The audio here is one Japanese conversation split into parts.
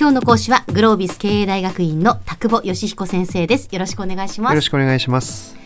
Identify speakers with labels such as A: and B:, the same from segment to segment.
A: 今日の講師はグロービス経営大学院の田久保義彦先生です。よろしくお願いします。
B: よろしくお願いします。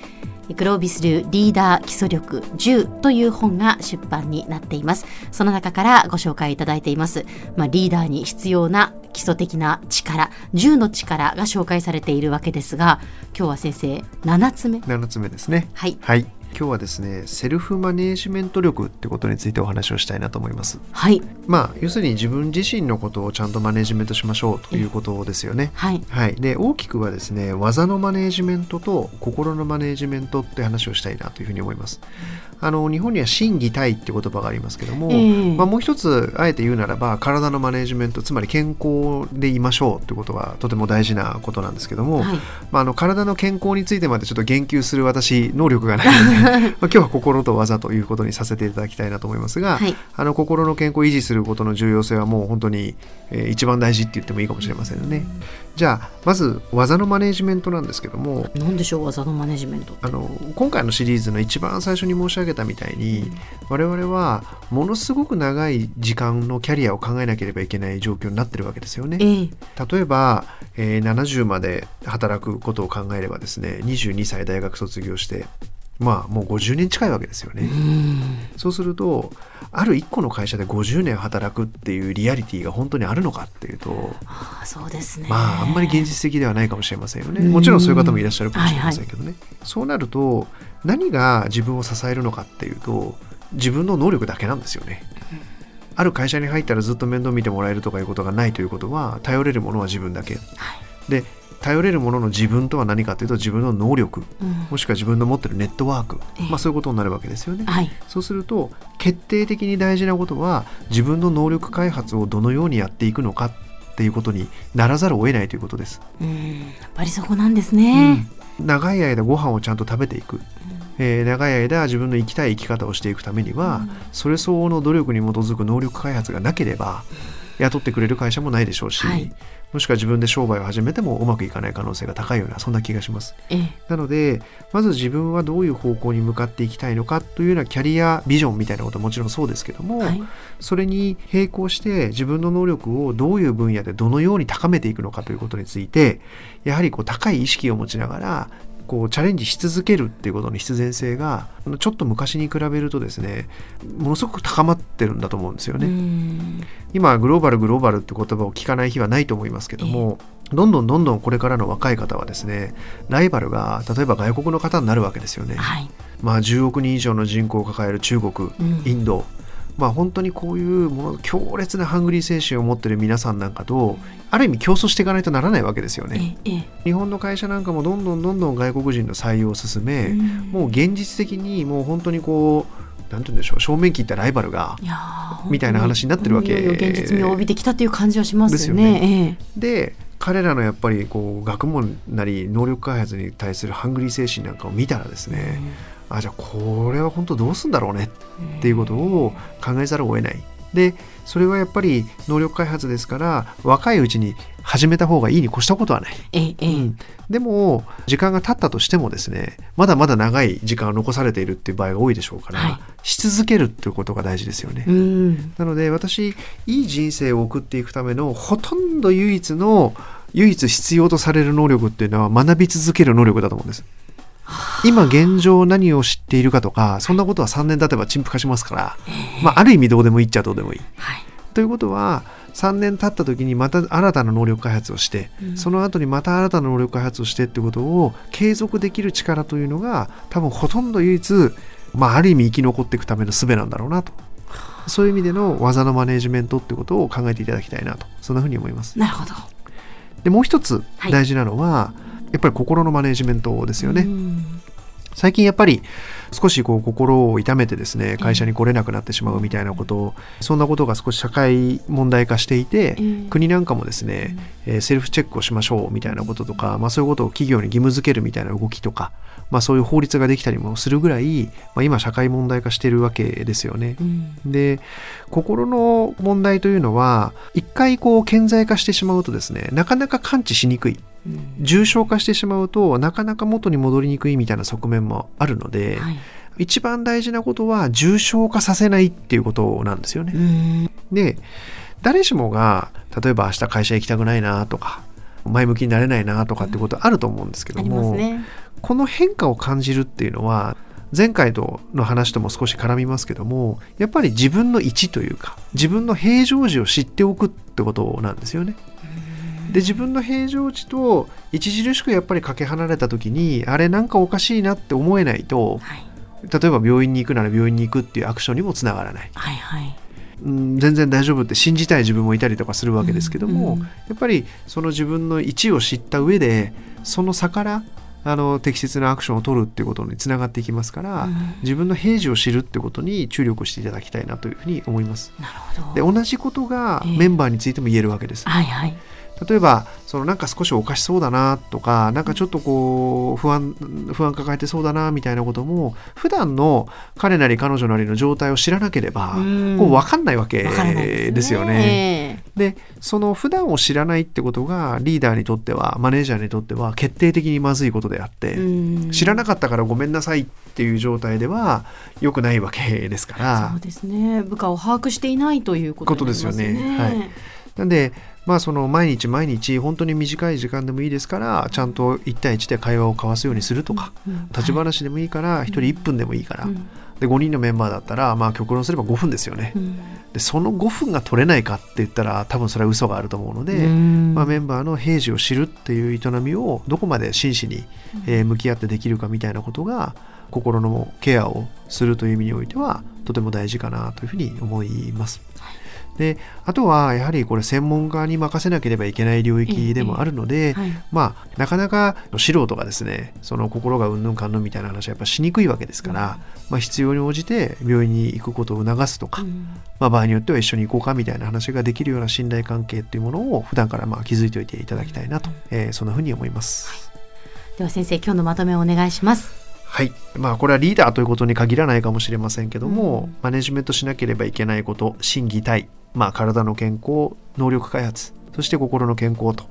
A: グロービス流リーダー基礎力10という本が出版になっています。その中からご紹介いただいています。まあ、リーダーに必要な基礎的な力10の力が紹介されているわけですが今日は先生7つ目。
B: 7つ目ですね。
A: はい、
B: はい今日はですねセルフマネージメント力ってことについてお話をしたいなと思います。
A: はい。
B: まあ要するに自分自身のことをちゃんとマネージメントしましょうということですよね。
A: はい、
B: はい、で大きくはですね技のマネージメントと心のマネージメントって話をしたいなというふうに思います、あの日本には心技体って言葉がありますけども、えー、まあ、もう一つあえて言うならば体のマネージメントつまり健康でいましょうということがとても大事なことなんですけども、はい、まあ、あの体の健康についてまでちょっと言及する私能力がないのでまあ今日は心と技ということにさせていただきたいなと思いますが、はい、あの心の健康を維持することの重要性はもう本当に、えー、一番大事って言ってもいいかもしれませんよね。じゃあまず技のマネジメントなんですけども
A: 何でしょう技のマネジメント
B: あの今回のシリーズの一番最初に申し上げたみたいに、うん、我々はものすごく長い時間のキャリアを考えなければいけない状況になってるわけですよね。えー、例えば、えー、70まで働くことを考えればですね22歳大学卒業してまあもう50年近いわけですよね。そうするとある一個の会社で50年働くっていうリアリティが本当にあるのかっていうと
A: あそうですね
B: まああんまり現実的ではないかもしれませんよね。もちろんそういう方もいらっしゃるかもしれませんけどね。はいはい、そうなると何が自分を支えるのかっていうと自分の能力だけなんですよね。ある会社に入ったらずっと面倒見てもらえるとかいうことがないということは頼れるものは自分だけ。はい、で頼れるものの自分とは何かというと自分の能力、うん、もしくは自分の持ってるネットワーク、えー、まあ、そういうことになるわけですよね、はい、そうすると決定的に大事なことは自分の能力開発をどのようにやっていくのかっていうことにならざるを得ないということです。
A: うん。やっぱりそこなんですね、
B: うん、長い間ご飯をちゃんと食べていく、えー、長い間自分の生きたい生き方をしていくためには、うん、それ相応の努力に基づく能力開発がなければ雇ってくれる会社もないでしょうし、はい、もしくは自分で商売を始めてもうまくいかない可能性が高いようなそんな気がします。なのでまず自分はどういう方向に向かっていきたいのかというようなキャリアビジョンみたいなことはもちろんそうですけども、はい、それに並行して自分の能力をどういう分野でどのように高めていくのかということについてやはりこう高い意識を持ちながらこうチャレンジし続けるっていうことの必然性がちょっと昔に比べるとですねものすごく高まってるんだと思うんですよね。今グローバルグローバルって言葉を聞かない日はないと思いますけども、えー、どんどんどんどんこれからの若い方はですねライバルが例えば外国の方になるわけですよね。はい、まあ10億人以上の人口を抱える中国、インド、まあ、本当にこういうもの強烈なハングリー精神を持ってる皆さんなんかとある意味競争していかないとならないわけですよね。日本の会社なんかもどんどんどんどん外国人の採用を進め、うん、もう現実的にもう本当にこうなんて言うんでしょう正面切ったライバルがみたいな話になってるわけ
A: 現実味を帯びてきたという感じはしますよね。
B: で彼らのやっぱりこう学問なり能力開発に対するハングリー精神なんかを見たらですね、うんあじゃあこれは本当どうすんだろうねっていうことを考えざるを得ない。でそれはやっぱり能力開発ですから若いうちに始めた方がいいに越したことはない。
A: ええうん、
B: でも時間が経ったとしてもですねまだまだ長い時間が残されているっていう場合が多いでしょうから、はい、し続けるっていうことが大事ですよね。なので私いい人生を送っていくためのほとんど唯一の唯一必要とされる能力っていうのは学び続ける能力だと思うんです。今現状何を知っているかとかそんなことは3年経てば陳腐化しますから、まあ、ある意味どうでもいいっちゃどうでもいい。はい、ということは3年経った時にまた新たな能力開発をして、うん、その後にまた新たな能力開発をしてってことを継続できる力というのが多分ほとんど唯一、まあ、ある意味生き残っていくための術なんだろうなと。そういう意味での技のマネジメントってことを考えていただきたいなと。そんなふうに思います。
A: なるほど。
B: でもう一つ大事なのは、はい、やっぱり心のマネジメントですよね。最近やっぱり少しこう心を痛めてですね会社に来れなくなってしまうみたいなことそんなことが少し社会問題化していて、国なんかもですね、えセルフチェックをしましょうみたいなこととか、まあ、そういうことを企業に義務付けるみたいな動きとか、まあ、そういう法律ができたりもするぐらい、まあ、今社会問題化しているわけですよね。で心の問題というのは一回こう顕在化してしまうとですねなかなか感知しにくい。重症化してしまうとなかなか元に戻りにくいみたいな側面もあるので、はい、一番大事なことは重症化させないっていうことなんですよね。で誰しもが例えば明日会社行きたくないなとか前向きになれないなとかってことあると思うんですけども、ね、この変化を感じるっていうのは前回との話とも少し絡みますけどもやっぱり自分の位置というか自分の平常時を知っておくってことなんですよね。で自分の平常時と著しくやっぱりかけ離れた時にあれなんかおかしいなって思えないと、はい、例えば病院に行くなら病院に行くっていうアクションにもつながらない。はいはいうん、全然大丈夫って信じたい自分もいたりとかするわけですけども、うんうん、やっぱりその自分の位置を知った上でその差からあの適切なアクションを取るっていうことにつながっていきますから、うん、自分の平時を知るってことに注力していただきたいなというふうに思います。
A: なるほ
B: どで同じことがメンバーについても言えるわけです。
A: えー、はいはい
B: 例えばそのなんか少しおかしそうだなとかなんかちょっとこう不安不安抱えてそうだなみたいなことも普段の彼なり彼女なりの状態を知らなければこう分かんないわけですよね。でその普段を知らないってことがリーダーにとってはマネージャーにとっては決定的にまずいことであって知らなかったからごめんなさいっていう状態では良くないわけですから。
A: そうですね。部下を把握していないということですよね。はい、
B: なんでまあ、その毎日毎日本当に短い時間でもいいですからちゃんと1対1で会話を交わすようにするとか、立ち話でもいいから1人1分でもいいから、で5人のメンバーだったらまあ極論すれば5分ですよね、でその5分が取れないかって言ったら多分それは嘘があると思うので、まあ、メンバーの平時を知るっていう営みをどこまで真摯に、え向き合ってできるかみたいなことが心のケアをするという意味においてはとても大事かなというふうに思います。であとはやはりこれ専門家に任せなければいけない領域でもあるので、はい、まあなかなか素人がですねその心がうんぬんかんぬんみたいな話はやっぱしにくいわけですから、まあ、必要に応じて病院に行くことを促すとか、うん、まあ、場合によっては一緒に行こうかみたいな話ができるような信頼関係っていうものを普段からまあ築いておいていただきたいなと、えー、そんなふうに思います。
A: はい、では先生今日のまとめをお願いします。
B: はい。まあ、これはリーダーということに限らないかもしれませんけども、うん、マネジメントしなければいけないこと、心技体、まあ、体の健康、能力開発、そして心の健康と、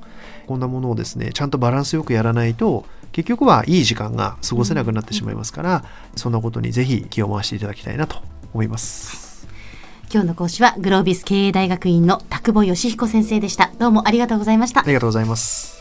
B: こんなものをですね、ちゃんとバランスよくやらないと、結局はいい時間が過ごせなくなってしまいますから、うん、そんなことにぜひ気を回していただきたいなと思います。
A: 今日の講師はグロービス経営大学院の田久保義彦先生でした。どうもありがとうございました。あ
B: りがとうございます。